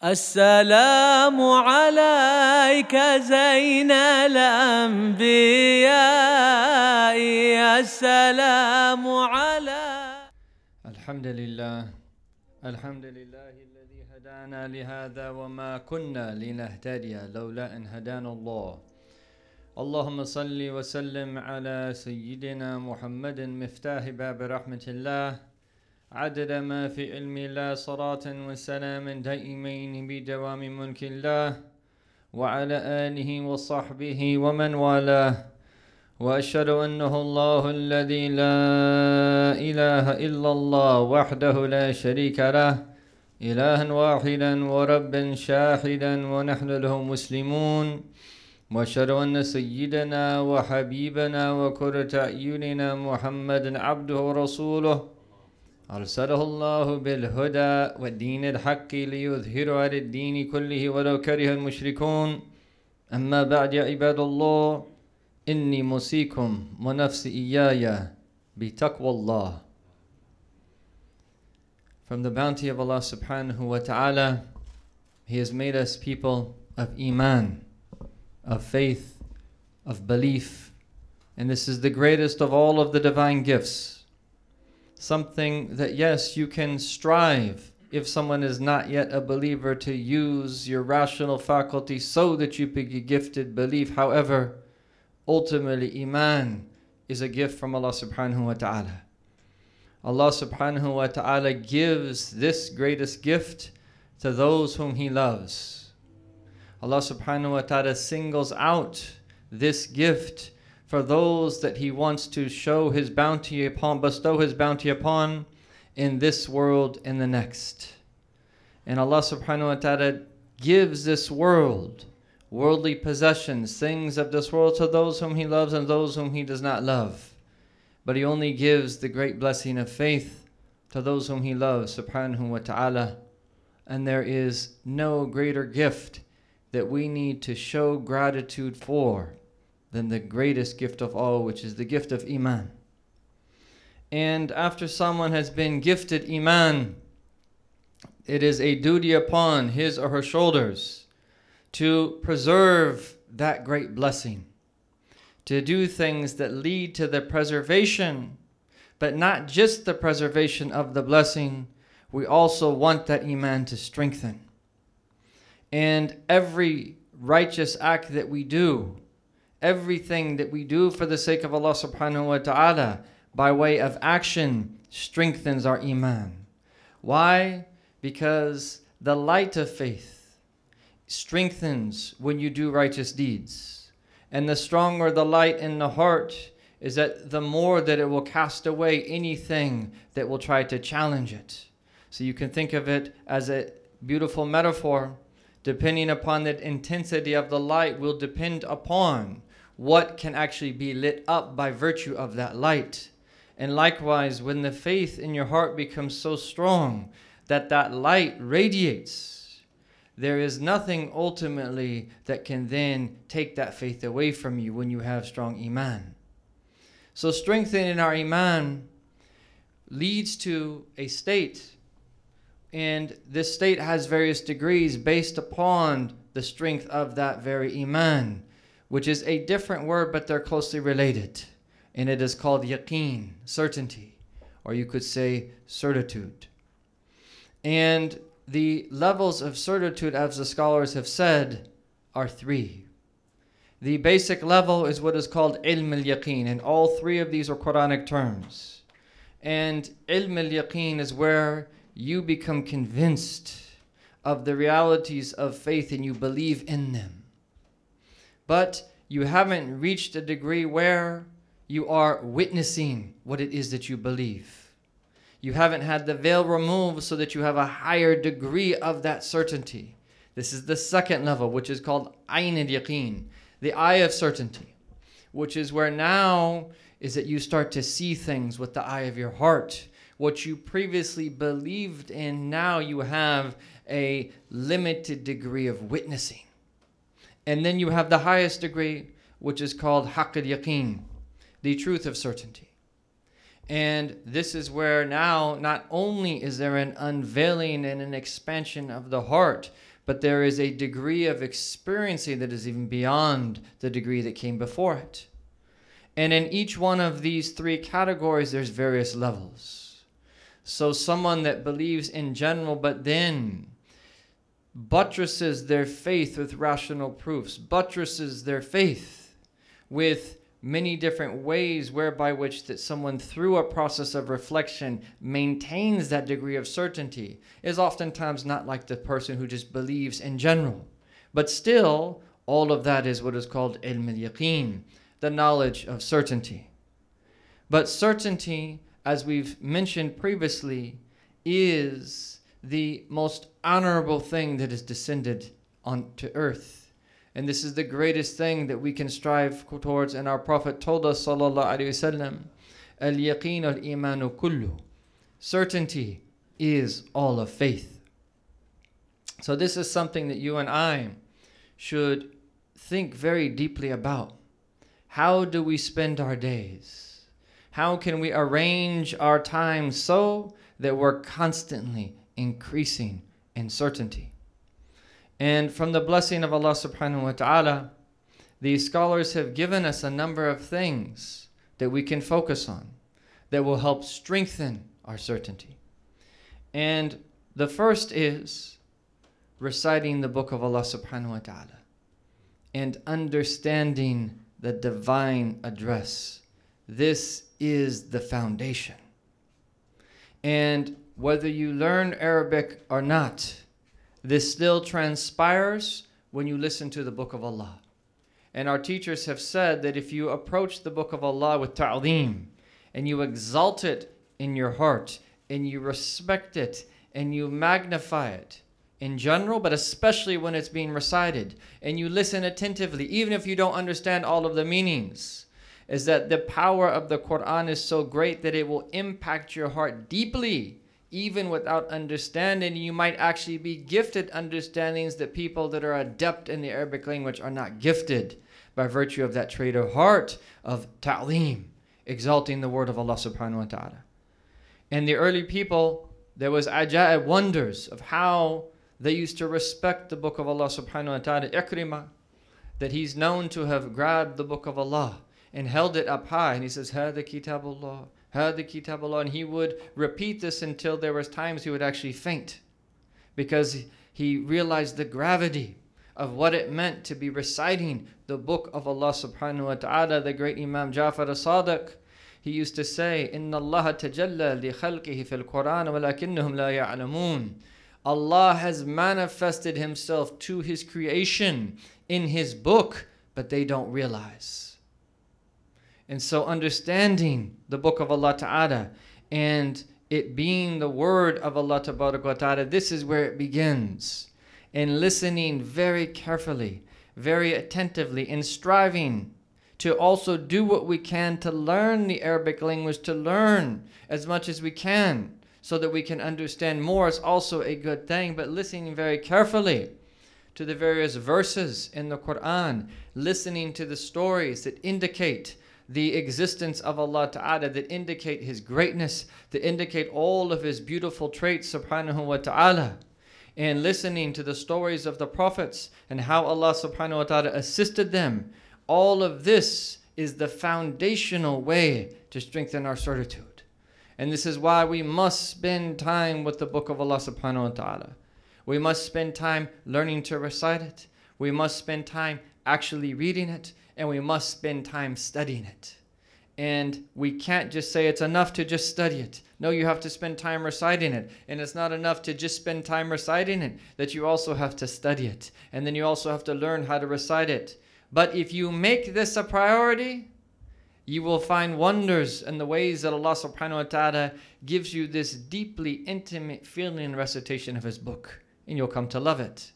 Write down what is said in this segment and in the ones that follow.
السلام عليك زين الأنبياء السلام على الحمد لله الحمد لله الذي هدانا لهذا وما كنا لنهتدي لولا أن هدانا الله. اللهم صل وسلم على سيدنا محمد مفتاح باب رحمة الله. عدد ما في علم الله صلاة وسلام دائمين بدوام ملك الله وعلى آله وصحبه ومن والاه. وأشهد أنه الله الذي لا إله إلا الله وحده لا شريك له إلها واحدا وربا شاهدا ونحن له مسلمون. وأشهد أن سيدنا وحبيبنا وكرة أعيننا محمد عبده ورسوله. أرسله الله بالهدى والدين الحق ليظهره على الدين كله ولو كره المشركون أما بعد يا عباد الله إني موصيكم ونفسي إياي بتقوى الله From the bounty of Allah subhanahu wa ta'ala, He has made us people of Iman, of faith, of belief, and this is the greatest of all of the divine gifts. Something that, yes, you can strive if someone is not yet a believer to use your rational faculty so that you be gifted belief. However, ultimately, Iman is a gift from Allah subhanahu wa ta'ala. Allah subhanahu wa ta'ala gives this greatest gift to those whom He loves. Allah subhanahu wa ta'ala singles out this gift for those that He wants to show His bounty upon, bestow His bounty upon in this world and the next. And Allah subhanahu wa ta'ala gives this world worldly possessions, things of this world to those whom He loves and those whom He does not love. But He only gives the great blessing of faith to those whom He loves, subhanahu wa ta'ala. And there is no greater gift that we need to show gratitude for than the greatest gift of all, which is the gift of Iman. And after someone has been gifted Iman, it is a duty upon his or her shoulders to preserve that great blessing, to do things that lead to the preservation, but not just the preservation of the blessing. We also want that Iman to strengthen. And every righteous act that we do, everything that we do for the sake of Allah subhanahu wa ta'ala by way of action strengthens our Iman. Why? Because the light of faith strengthens when you do righteous deeds. And the stronger the light in the heart is that the more that it will cast away anything that will try to challenge it. So you can think of it as a beautiful metaphor. Depending upon the intensity of the light, will depend upon what can actually be lit up by virtue of that light. And likewise, when the faith in your heart becomes so strong that that light radiates, there is nothing ultimately that can then take that faith away from you when you have strong Iman. So, strengthening our Iman leads to a state, and this state has various degrees based upon the strength of that very Iman, which is a different word, but they're closely related. And it is called yaqeen, certainty, or you could say certitude. And the levels of certitude, as the scholars have said, are three. The basic level is what is called ilm al yaqeen, and all three of these are Quranic terms. And ilm al yaqeen is where you become convinced of the realities of faith and you believe in them. But you haven't reached a degree where you are witnessing what it is that you believe. You haven't had the veil removed so that you have a higher degree of that certainty. This is the second level, which is called Ayn al Yaqeen, the eye of certainty, which is where now is that you start to see things with the eye of your heart. What you previously believed in, now you have a limited degree of witnessing. And then you have the highest degree, which is called Haqq Yaqeen, the truth of certainty. And this is where now not only is there an unveiling and an expansion of the heart, but there is a degree of experiencing that is even beyond the degree that came before it. And in each one of these three categories, there's various levels. So, someone that believes in general, but then buttresses their faith with rational proofs, buttresses their faith with many different ways whereby which that someone through a process of reflection maintains that degree of certainty is oftentimes not like the person who just believes in general. But still all of that is what is called ilm al-yaqeen the knowledge of certainty. But certainty as we've mentioned previously is the most honorable thing that has descended onto earth and this is the greatest thing that we can strive towards. And our Prophet told us, Sallallahu Alaihi Wasallam, Al yaqeen al imanu kullu. Certainty is all of faith. So, this is something that you and I should think very deeply about. How do we spend our days? How can we arrange our time so that we're constantly increasing in certainty? And from the blessing of Allah subhanahu wa ta'ala, these scholars have given us a number of things that we can focus on that will help strengthen our certainty. And the first is reciting the book of Allah subhanahu wa ta'ala and understanding the divine address. This is the foundation. And whether you learn Arabic or not, this still transpires when you listen to the Book of Allah. And our teachers have said that if you approach the Book of Allah with ta'zeem and you exalt it in your heart and you respect it and you magnify it in general, but especially when it's being recited and you listen attentively, even if you don't understand all of the meanings, is that the power of the Quran is so great that it will impact your heart deeply even without understanding, you might actually be gifted understandings that people that are adept in the Arabic language are not gifted by virtue of that trait of heart of ta'lim, exalting the word of Allah subhanahu wa ta'ala. And the early people, there was aja'ib wonders of how they used to respect the book of Allah subhanahu wa ta'ala. Ikrimah, that he's known to have grabbed the book of Allah and held it up high. And he says, Hada kitabullah. Hadi Kitab Allah, and he would repeat this until there was times he would actually faint because he realized the gravity of what it meant to be reciting the book of Allah subhanahu wa ta'ala. The great Imam Jafar as-Sadiq, he used to say, Allah tajalla li khalqihi fil Quran walakinnahum la ya'lamun. Allah has manifested himself to his creation in his book, but they don't realize. And so, understanding the book of Allah Ta'ala and it being the word of Allah Ta'ala, this is where it begins. And listening very carefully, very attentively, and striving to also do what we can to learn the Arabic language, to learn as much as we can so that we can understand more is also a good thing. But listening very carefully to the various verses in the Quran, listening to the stories that indicate the existence of Allah Ta'ala that indicate His greatness, that indicate all of His beautiful traits, subhanahu wa ta'ala. And listening to the stories of the prophets and how Allah subhanahu wa ta'ala assisted them. All of this is the foundational way to strengthen our certitude. And this is why we must spend time with the book of Allah subhanahu wa ta'ala. We must spend time learning to recite it. We must spend time actually reading it and we must spend time studying it. And we can't just say it's enough to just study it. No, you have to spend time reciting it. And it's not enough to just spend time reciting it, that you also have to study it. And then you also have to learn how to recite it. But if you make this a priority, you will find wonders in the ways that Allah subhanahu wa ta'ala gives you this deeply intimate feeling and recitation of His book. And you'll come to love it.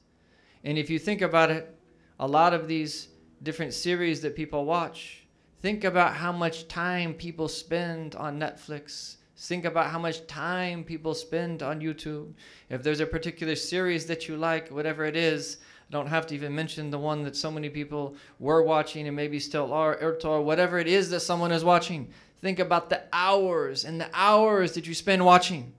And if you think about it, a lot of these different series that people watch. Think about how much time people spend on Netflix. Think about how much time people spend on YouTube. If there's a particular series that you like, whatever it is, I don't have to even mention the one that so many people were watching and maybe still are, or whatever it is that someone is watching. Think about the hours and the hours that you spend watching.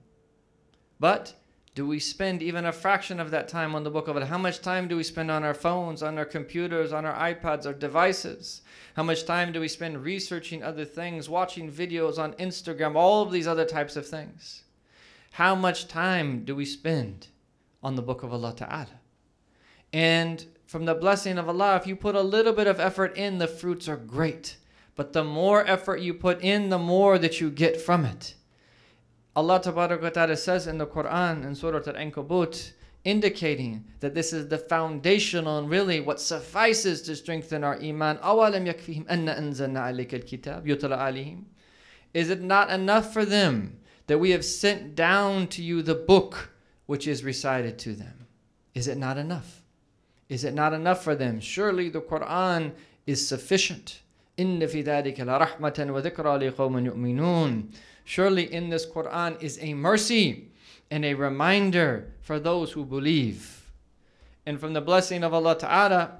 But do we spend even a fraction of that time on the book of Allah? How much time do we spend on our phones, on our computers, on our iPads, our devices? How much time do we spend researching other things, watching videos on Instagram, all of these other types of things? How much time do we spend on the book of Allah Ta'ala? And from the blessing of Allah, if you put a little bit of effort in, the fruits are great. But the more effort you put in, the more that you get from it. Allah Ta'ala says in the Quran in Surah Al-Ankabut, indicating that this is the foundational and really what suffices to strengthen our iman. أَوَلَمْ يَكْفِهِمْ أَنَّ أَنزَلْنَا عَلَيْكَ الْكِتَابِ يُتْلَى عَلَيْهِمْ Is it not enough for them that we have sent down to you the book which is recited to them? Is it not enough? Is it not enough for them? Surely the Quran is sufficient. إِنَّ فِي ذَلِكَ لَرَحْمَةً وَذِكْرَى لِقَوْمٍ يُؤْمِنُونَ Surely in this Quran is a mercy and a reminder for those who believe. And from the blessing of Allah Ta'ala,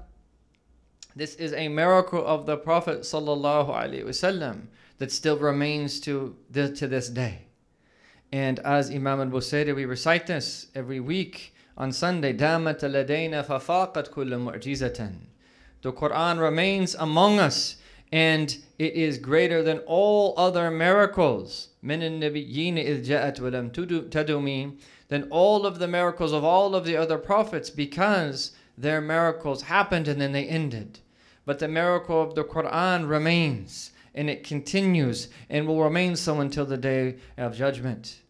this is a miracle of the Prophet Sallallahu Alaihi Wasallam that still remains to, the, to this day. And as Imam al Busayri, we recite this every week on Sunday. دامت لدينا ففاقت كل معجزة. The Quran remains among us and it is greater than all other miracles. من النبيين إذ جاءت ولم تدمي than all of the miracles of all of the other prophets because their miracles happened and then they ended. But the miracle of the Quran remains and it continues and will remain so until the day of judgment.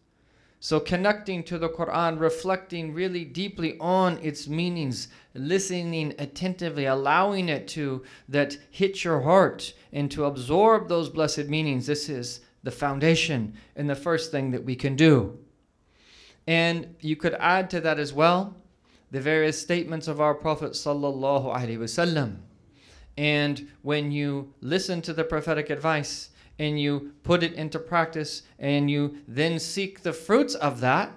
So, connecting to the Quran, reflecting really deeply on its meanings, listening attentively, allowing it to that hit your heart and to absorb those blessed meanings. This is the foundation and the first thing that we can do. And you could add to that as well the various statements of our Prophet sallallahu alaihi wasallam. And when you listen to the prophetic advice, and you put it into practice and you then seek the fruits of that,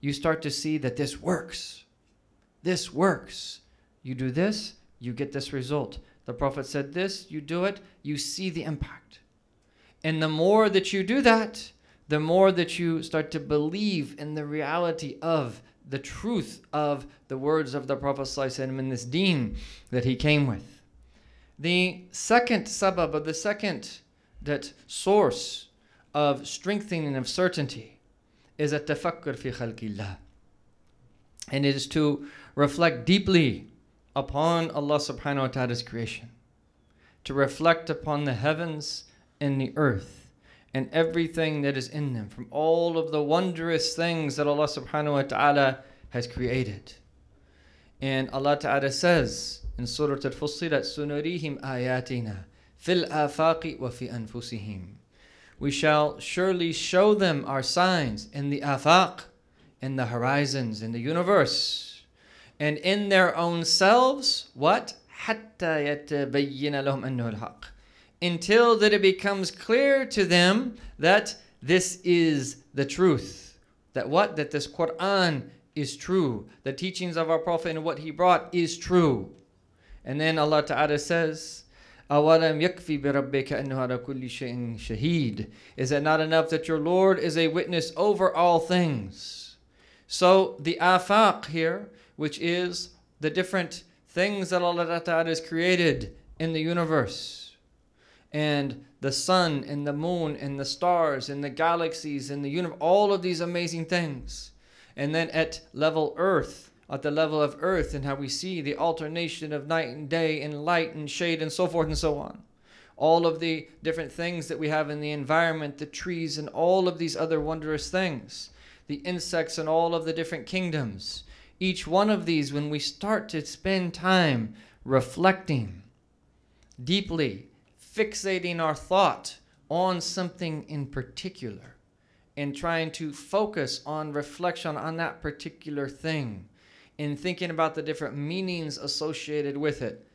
you start to see that this works. This works. You do this, you get this result. The Prophet said this, you do it, you see the impact. And the more that you do that, the more that you start to believe in the reality of the truth of the words of the Prophet in this deen that he came with. The second sabab, or the second that source of strengthening of certainty is a tafakkur fi khalqillah. And it is to reflect deeply upon Allah subhanahu wa ta'ala's creation. To reflect upon the heavens and the earth and everything that is in them from all of the wondrous things that Allah subhanahu wa ta'ala has created. And Allah ta'ala says in Surah Al-Fussilat, سُنُرِيهِمْ آيَاتِنَا fil afaqi wa fi anfusihim. We shall surely show them our signs in the afaq, in the horizons, in the universe, and in their own selves. What? حتى يتبين لهم أنه الحق. Until that it becomes clear to them that this is the truth. That what? That this Quran is true. The teachings of our Prophet and what he brought is true. And then Allah Ta'ala says, أَوَلَمْ يَكْفِي بِرَبِّكَ أَنَّهُ عَلَى كُلِّ شَيْءٍ شَهِيدٌ Is it not enough that your Lord is a witness over all things? So the afaq here, which is the different things that Allah Ta'ala has created in the universe, and the sun and the moon and the stars and the galaxies and the universe, all of these amazing things. And then at level earth, at the level of earth and how we see the alternation of night and day and light and shade and so forth and so on. All of the different things that we have in the environment, the trees, and all of these other wondrous things, the insects and all of the different kingdoms. Each one of these, when we start to spend time reflecting deeply, fixating our thought on something in particular, and trying to focus on reflection on that particular thing in thinking about the different meanings associated with it.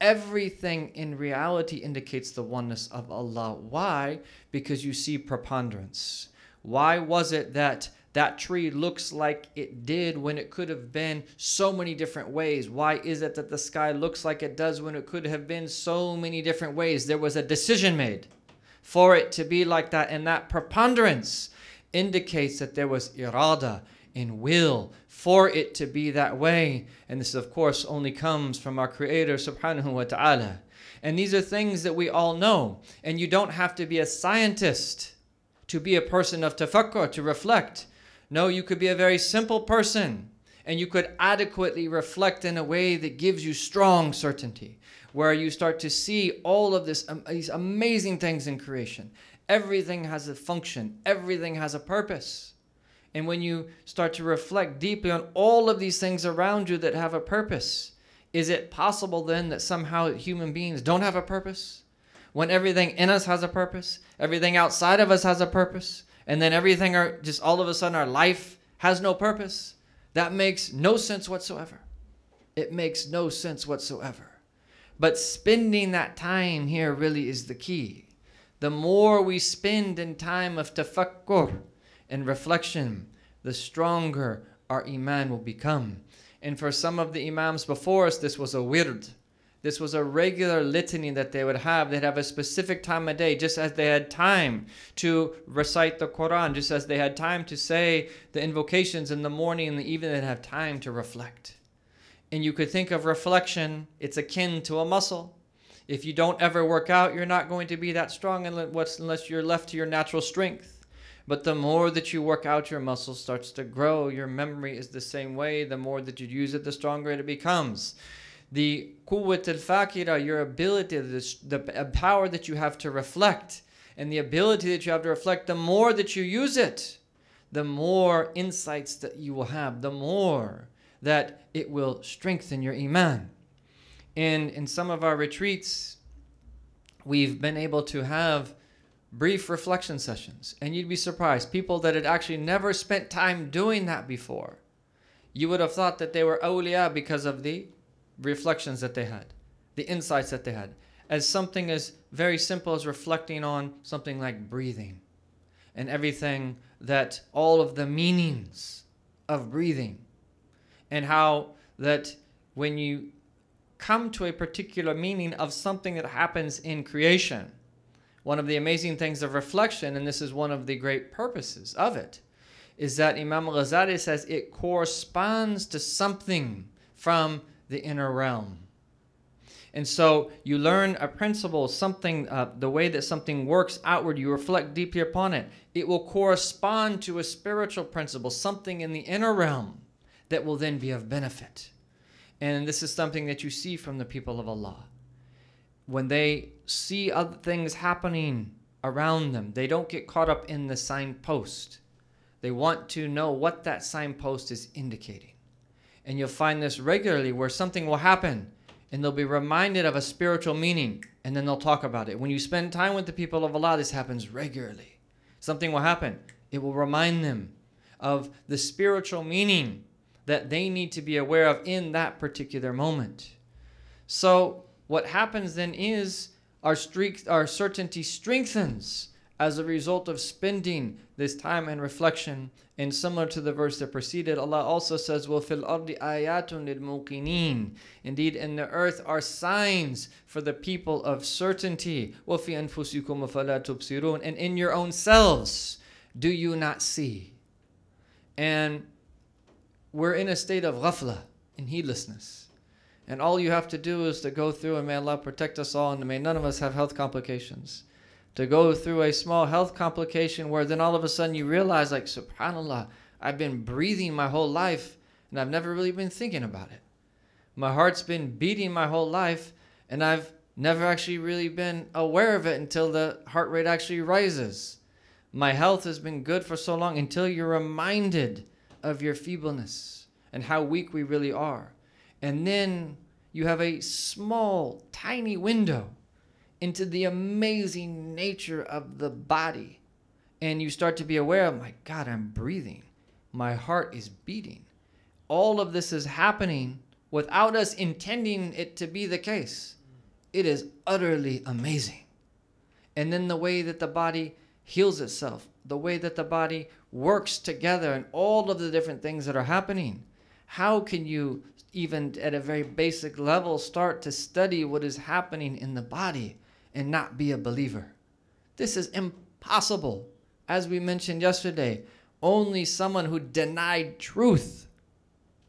Everything in reality indicates the oneness of Allah. Why? Because you see preponderance. Why was it that that tree looks like it did when it could have been so many different ways? Why is it that the sky looks like it does when it could have been so many different ways? There was a decision made. For it to be like that, and that preponderance indicates that there was irada in will for it to be that way. And this, of course, only comes from our Creator subhanahu wa ta'ala. And these are things that we all know. And you don't have to be a scientist to be a person of tafakkur, to reflect. No, you could be a very simple person and you could adequately reflect in a way that gives you strong certainty, where you start to see all of this, um, these amazing things in creation. Everything has a function, everything has a purpose. And when you start to reflect deeply on all of these things around you that have a purpose, is it possible then that somehow human beings don't have a purpose? When everything in us has a purpose, everything outside of us has a purpose, and then everything are just all of a sudden our life has no purpose? That makes no sense whatsoever. It makes no sense whatsoever. But spending that time here really is the key. The more we spend in time of tafakkur and reflection, the stronger our iman will become. And for some of the imams before us, this was a wird. This was a regular litany that they would have. They'd have a specific time of day, just as they had time to recite the Quran, just as they had time to say the invocations in the morning and the evening, they'd have time to reflect. And you could think of reflection, it's akin to a muscle. If you don't ever work out, you're not going to be that strong unless you're left to your natural strength. But the more that you work out, your muscle starts to grow. Your memory is the same way. The more that you use it, the stronger it becomes the quwwat al-fakira, your ability, the, the uh, power that you have to reflect, and the ability that you have to reflect, the more that you use it, the more insights that you will have, the more that it will strengthen your iman. And in some of our retreats, we've been able to have brief reflection sessions. And you'd be surprised, people that had actually never spent time doing that before, you would have thought that they were awliya because of the reflections that they had, the insights that they had, as something as very simple as reflecting on something like breathing and everything that all of the meanings of breathing and how that when you come to a particular meaning of something that happens in creation, one of the amazing things of reflection, and this is one of the great purposes of it, is that Imam Ghazali says it corresponds to something from the inner realm. And so you learn a principle, something, uh, the way that something works outward, you reflect deeply upon it. It will correspond to a spiritual principle, something in the inner realm that will then be of benefit. And this is something that you see from the people of Allah. When they see other things happening around them, they don't get caught up in the signpost. They want to know what that signpost is indicating. And you'll find this regularly where something will happen and they'll be reminded of a spiritual meaning and then they'll talk about it. When you spend time with the people of Allah, this happens regularly. Something will happen, it will remind them of the spiritual meaning that they need to be aware of in that particular moment. So, what happens then is our, streak, our certainty strengthens as a result of spending this time and reflection. And similar to the verse that preceded, Allah also says, وَفِي الْأَرْضِ آيَاتٌ لِلْمُوقِنِينَ Indeed, in the earth are signs for the people of certainty. وَفِي أَنفُسِكُمْ فَلَا تُبْصِرُونَ And in your own selves, do you not see? And we're in a state of ghafla, in heedlessness. And all you have to do is to go through, and may Allah protect us all, and may none of us have health complications to go through a small health complication where then all of a sudden you realize, like, subhanAllah, I've been breathing my whole life and I've never really been thinking about it. My heart's been beating my whole life and I've never actually really been aware of it until the heart rate actually rises. My health has been good for so long until you're reminded of your feebleness and how weak we really are. And then you have a small, tiny window into the amazing nature of the body. And you start to be aware of, my God, I'm breathing. My heart is beating. All of this is happening without us intending it to be the case. It is utterly amazing. And then the way that the body heals itself, the way that the body works together, and all of the different things that are happening. How can you, even at a very basic level, start to study what is happening in the body? and not be a believer. This is impossible. As we mentioned yesterday, only someone who denied truth,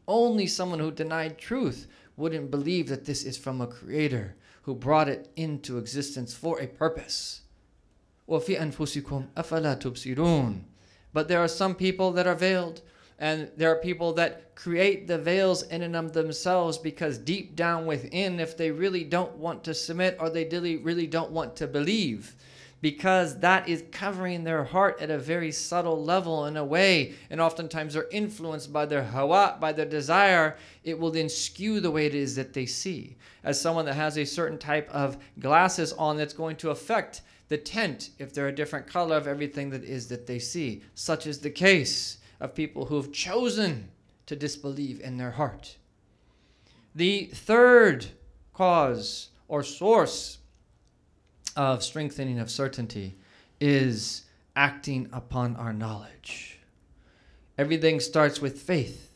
only someone who denied truth wouldn't believe that this is from a creator who brought it into existence for a purpose. وَفِي أَنفُسِكُمْ أَفَلَا تُبْصِرُونَ But there are some people that are veiled, and there are people that create the veils in and of themselves because deep down within, if they really don't want to submit or they really, really don't want to believe, because that is covering their heart at a very subtle level in a way, and oftentimes they're influenced by their hawa, by their desire, it will then skew the way it is that they see. As someone that has a certain type of glasses on that's going to affect the tint if they're a different color of everything that is that they see. Such is the case of people who've chosen to disbelieve in their heart. The third cause or source of strengthening of certainty is acting upon our knowledge. Everything starts with faith,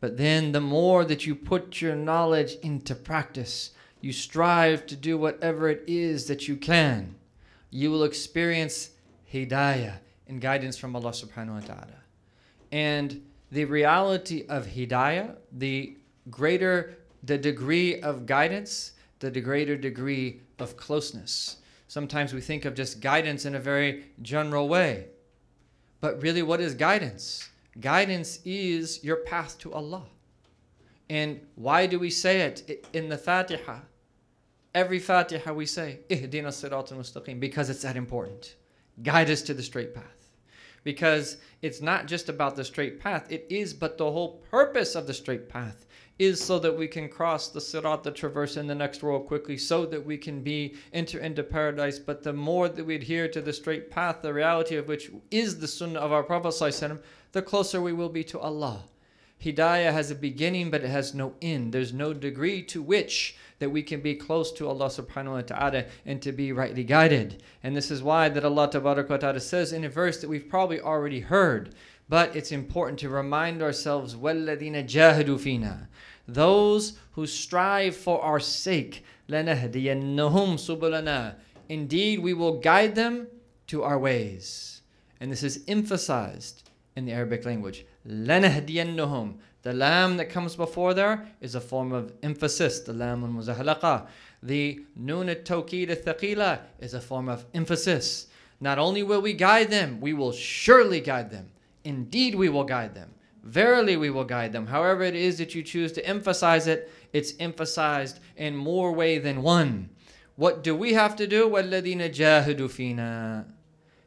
but then the more that you put your knowledge into practice, you strive to do whatever it is that you can you will experience hidayah and guidance from Allah subhanahu wa ta'ala. And the reality of hidayah, the greater the degree of guidance, the greater degree of closeness. Sometimes we think of just guidance in a very general way. But really, what is guidance? Guidance is your path to Allah. And why do we say it in the Fatiha? Every Fatiha we say, Ihdina Sirat mustaqim because it's that important. Guide us to the straight path. Because it's not just about the straight path, it is, but the whole purpose of the straight path is so that we can cross the Sirat, the traverse in the next world quickly, so that we can be enter into paradise. But the more that we adhere to the straight path, the reality of which is the sunnah of our Prophet, the closer we will be to Allah. Hidayah has a beginning, but it has no end. There's no degree to which that we can be close to Allah subhanahu wa ta'ala and to be rightly guided. And this is why that Allah ta'ala says in a verse that we've probably already heard, but it's important to remind ourselves, وَالَّذِينَ جَاهَدُوا فِينَا Those who strive for our sake, لَنَهْدِيَنَّهُمْ سُبُلَنَا Indeed, we will guide them to our ways. And this is emphasized in the Arabic language. لَنَهْدِيَنَّهُمْ The lam that comes before there is a form of emphasis. The lam on muzahalaqa. The noon at tawqid al is a form of emphasis. Not only will we guide them, we will surely guide them. Indeed, we will guide them. Verily, we will guide them. However, it is that you choose to emphasize it, it's emphasized in more way than one. What do we have to do?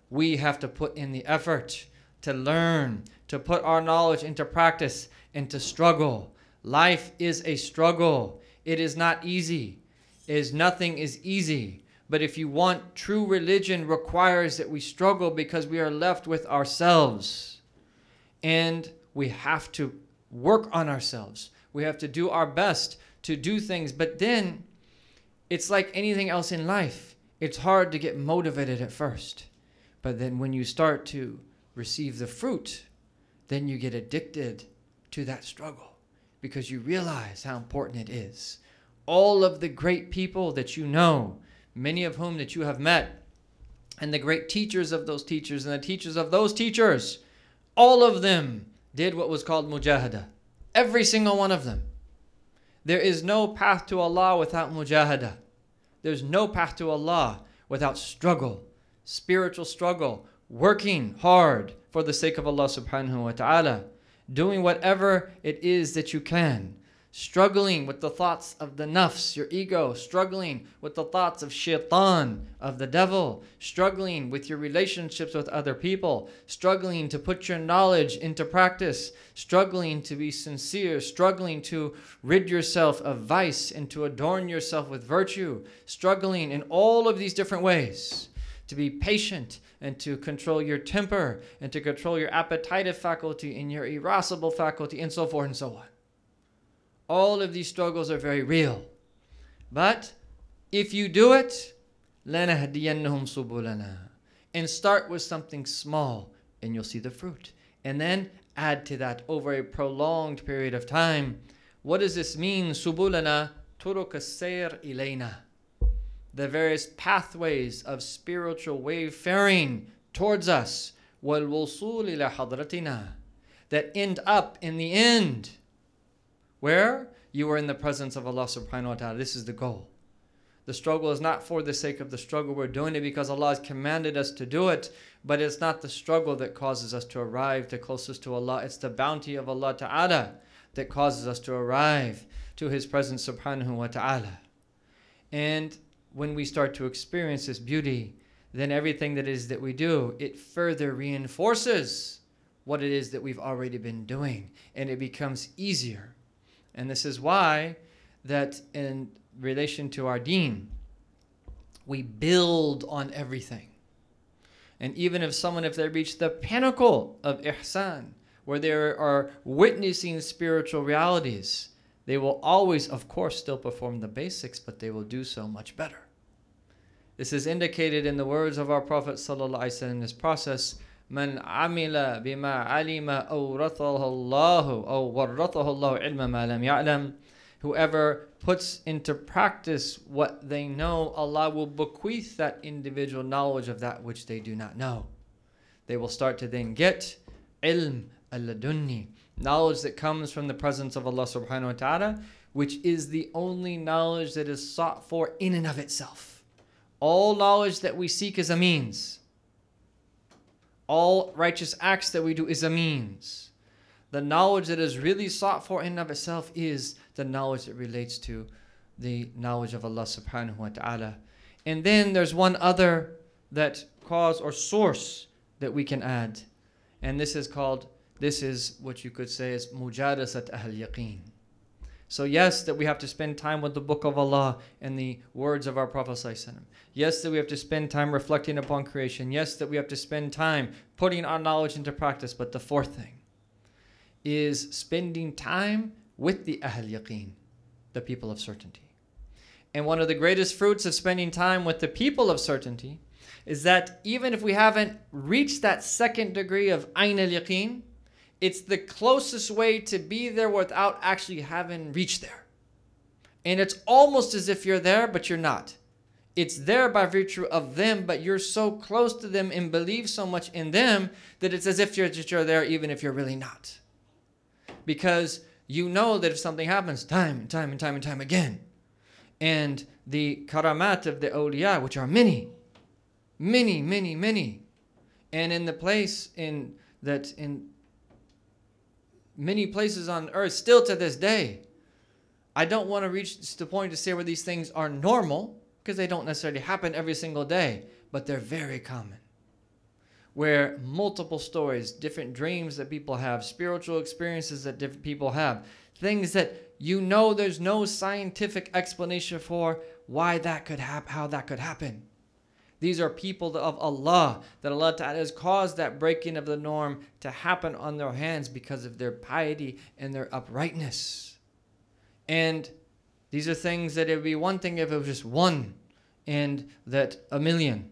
We have to put in the effort to learn, to put our knowledge into practice, and to struggle. Life is a struggle. It is not easy. It is nothing is easy. But if you want true religion requires that we struggle because we are left with ourselves. And we have to work on ourselves. We have to do our best to do things. But then it's like anything else in life. It's hard to get motivated at first. But then when you start to receive the fruit, then you get addicted to that struggle because you realize how important it is. All of the great people that you know, many of whom that you have met, and the great teachers of those teachers and the teachers of those teachers, all of them did what was called mujahada. Every single one of them. There is no path to Allah without mujahada. There's no path to Allah without struggle, spiritual struggle, working hard for the sake of Allah subhanahu wa ta'ala, doing whatever it is that you can, struggling with the thoughts of the nafs, your ego, struggling with the thoughts of shaitan, of the devil, struggling with your relationships with other people, struggling to put your knowledge into practice, struggling to be sincere, struggling to rid yourself of vice and to adorn yourself with virtue, struggling in all of these different ways to be patient and to control your temper and to control your appetitive faculty and your irascible faculty and so forth and so on. All of these struggles are very real. But if you do it, لَنَهْدِيَنَّهُمْ سُبُلَنَا And start with something small and you'll see the fruit. And then add to that over a prolonged period of time. What does this mean? Subulana turuk ilayna the various pathways of spiritual wayfaring towards us, that end up in the end where you are in the presence of Allah subhanahu wa ta'ala. This is the goal. The struggle is not for the sake of the struggle. We're doing it because Allah has commanded us to do it. But it's not the struggle that causes us to arrive the closest to Allah. It's the bounty of Allah Ta'ala that causes us to arrive to His presence subhanahu wa ta'ala. And when we start to experience this beauty then everything that is that we do, it further reinforces what it is that we've already been doing and it becomes easier. And this is why that in relation to our deen, we build on everything. And even if someone, if they reach the pinnacle of ihsan, where they are witnessing spiritual realities, they will always, of course, still perform the basics, but they will do so much better. This is indicated in the words of our Prophet ﷺ in this process. من عمل بما علم أورثه الله أو ورثه الله علم ما لم يعلم Whoever puts into practice what they know, Allah will bequeath that individual knowledge of that which they do not know. They will start to then get ilm al-ladunni, knowledge that comes from the presence of Allah subhanahu wa ta'ala, which is the only knowledge that is sought for in and of itself. All knowledge that we seek is a means. All righteous acts that we do is a means. The knowledge that is really sought for in and of itself is the knowledge that relates to the knowledge of Allah subhanahu wa ta'ala. And then there's one other that cause or source that we can add. And this is called, this is what you could say is mujalasat ahl yaqeen. So, yes, that we have to spend time with the Book of Allah and the words of our Prophet. Yes, that we have to spend time reflecting upon creation. Yes, that we have to spend time putting our knowledge into practice. But the fourth thing is spending time with the Ahl Yaqeen, the people of certainty. And one of the greatest fruits of spending time with the people of certainty is that even if we haven't reached that second degree of Ain al Yaqeen, it's the closest way to be there without actually having reached there. And it's almost as if you're there, but you're not. It's there by virtue of them, but you're so close to them and believe so much in them that it's as if you're just you're there, even if you're really not. Because you know that if something happens time and time and time and time again, and the karamat of the awliya, which are many, many, many, many, and in the place in that in many places on earth still to this day. I don't want to reach the point to say where these things are normal because they don't necessarily happen every single day, but they're very common. Where multiple stories, different dreams that people have, spiritual experiences that different people have, things that you know there's no scientific explanation for why that could happen, how that could happen. These are people of Allah that Allah Ta'ala has caused that breaking of the norm to happen on their hands because of their piety and their uprightness. And these are things that it would be one thing if it was just one and that a million.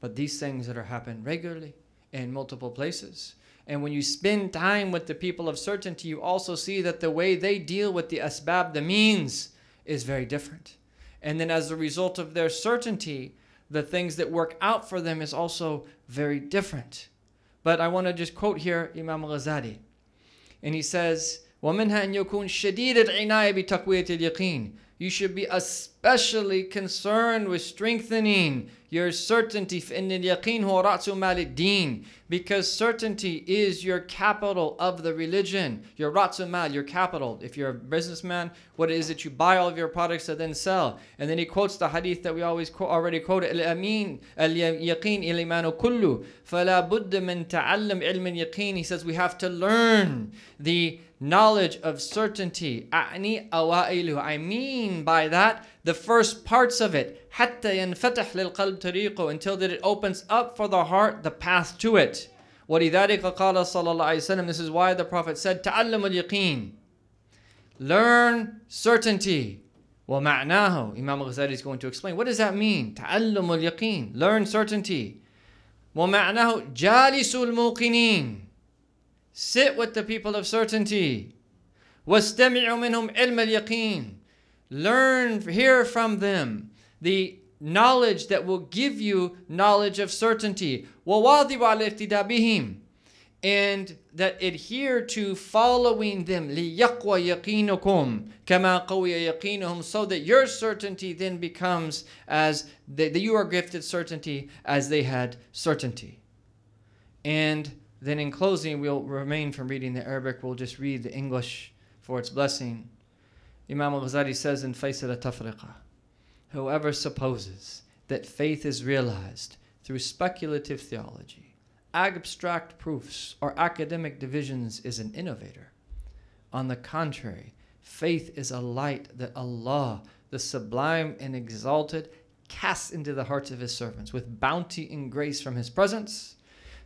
But these things that are happening regularly in multiple places. And when you spend time with the people of certainty, you also see that the way they deal with the asbab, the means, is very different. And then as a result of their certainty, the things that work out for them is also very different. But I want to just quote here Imam Ghazali. And he says, ومنها أن يكون شديد العناية بتقوية اليقين you should be especially concerned with strengthening your certainty because certainty is your capital of the religion your mal your capital if you're a businessman what is it you buy all of your products and then sell and then he quotes the hadith that we always quote, already quoted الأمين اليقين الإيمان كله فلا بد من تعلم علم اليقين he says we have to learn the knowledge of certainty. I mean by that the first parts of it. until that it opens up for the heart the path to it. This is why the Prophet said Learn certainty. ومعناه Imam Ghazali is going to explain what does that mean تعلم اليقين learn certainty ومعناه جالس الموقنين Sit with the people of certainty. وَاسْتَمِعُوا مِنْهُمْ عِلْمَ الْيَقِينِ Learn, hear from them the knowledge that will give you knowledge of certainty. وَوَاظِبُ عَلَى الْإِقْتِدَاءِ بِهِمْ and that adhere to following them لِيَقْوَ يَقِينُكُمْ كَمَا قَوِيَ يَقِينُهُم so that your certainty then becomes as they, that you are gifted certainty as they had certainty. And then in closing, we'll remain from reading the Arabic. We'll just read the English for its blessing. Imam al-Ghazali says in Faisal al-Tafriqa, whoever supposes that faith is realized through speculative theology, abstract proofs or academic divisions is an innovator. On the contrary, faith is a light that Allah, the sublime and exalted, casts into the hearts of his servants with bounty and grace from his presence.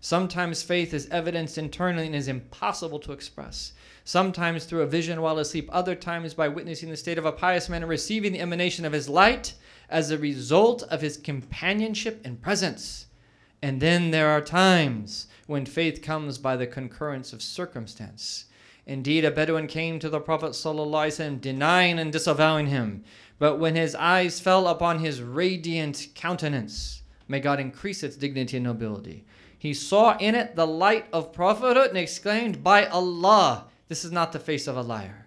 Sometimes faith is evidenced internally and is impossible to express. Sometimes through a vision while asleep, other times by witnessing the state of a pious man and receiving the emanation of his light as a result of his companionship and presence. And then there are times when faith comes by the concurrence of circumstance. Indeed, a Bedouin came to the Prophet ﷺ denying and disavowing him. But when his eyes fell upon his radiant countenance, may God increase its dignity and nobility, he saw in it the light of prophethood and exclaimed, By Allah, this is not the face of a liar.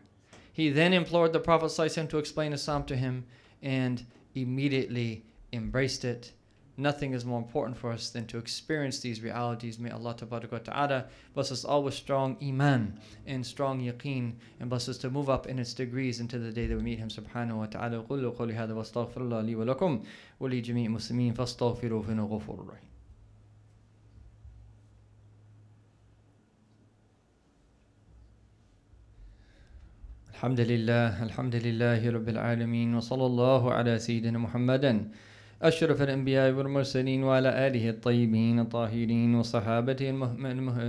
He then implored the Prophet ﷺ to explain Islam to him and immediately embraced it Nothing is more important for us than to experience these realities. May Allah ta'ala bless us all with strong iman and strong yaqeen and bless us to move up in its degrees into the day that we meet Him subhanahu wa ta'ala. قُلُّ قَوْلِ هَذَا وَاسْتَغْفِرُ اللَّهِ لِي وَلَكُمْ وَلِجَمِيعِ الْمُسْلِمِينَ فَاسْتَغْفِرُوهُ فَإِنَّهُ غَفُورٌ رَحِيمٌ الحمد لله الحمد لله رب العالمين وصلى الله على سيدنا محمد أشرف الأنبياء والمرسلين وعلى آله الطيبين الطاهرين وصحابته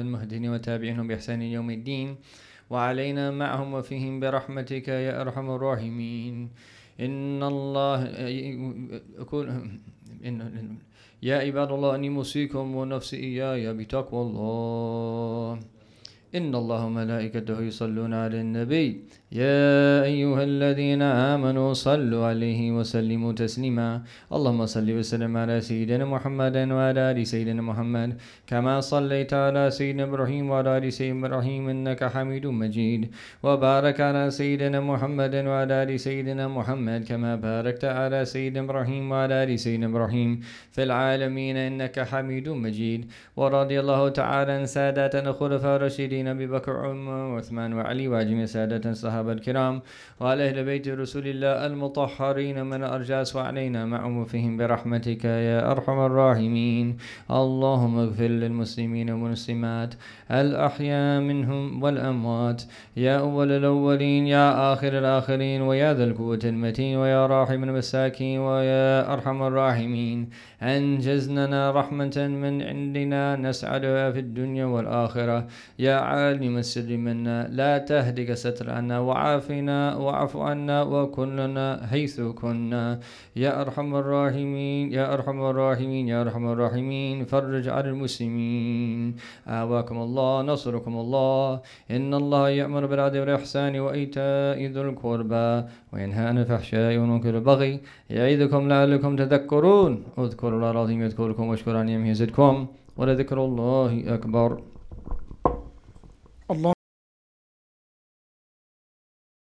المهدين وتابعينهم بإحسان يوم الدين وعلينا معهم وفيهم برحمتك يا أرحم الراحمين. إن الله أقول إن يا عباد الله أني موصيكم ونفسي إياي بتقوى الله. إن الله وملائكته يصلون على النبي. يا أيها الذين آمنوا صلوا عليه وسلموا تسليما. اللهم صل وسلم على سيدنا محمد وعلى آل سيدنا محمد. كما صليت على سيدنا إبراهيم وعلى آل سيدنا إبراهيم إنك حميد مجيد. وبارك على سيدنا محمد وعلى آل سيدنا محمد كما باركت على سيدنا إبراهيم وعلى آل سيدنا إبراهيم. في العالمين إنك حميد مجيد. ورضي الله تعالى عن ساداتنا الخلفاء الراشدين أبي بكر وعمر وعثمان وعلي وجميع سادة الصحابة. الصحابة الكرام. وعلى أهل بيت رسول الله المطهرين من الأرجاس وعلينا معهم فيهم برحمتك يا أرحم الراحمين. اللهم اغفر للمسلمين والمسلمات الأحياء منهم والأموات. يا أول الأولين يا آخر الآخرين ويا ذا القوة المتين ويا راحم المساكين ويا أرحم الراحمين. أنجزنا رحمة من عندنا نسعدها في الدنيا والآخرة. يا عالم السر منا لا تهدك ستر عنا وعافنا واعف عنا وكلنا حيث كنا. يا أرحم الراحمين يا أرحم الراحمين يا أرحم الراحمين فرج على المسلمين. آواكم الله نصركم الله. إن الله يأمر بالعدل والإحسان وإيتاء ذي القربى وينهى عن الفحشاء والمنكر والبغي يعظكم لعلكم تذكرون. اذكروا الله العظيم يذكركم واشكروا عن يمه يزدكم ولذكر الله أكبر.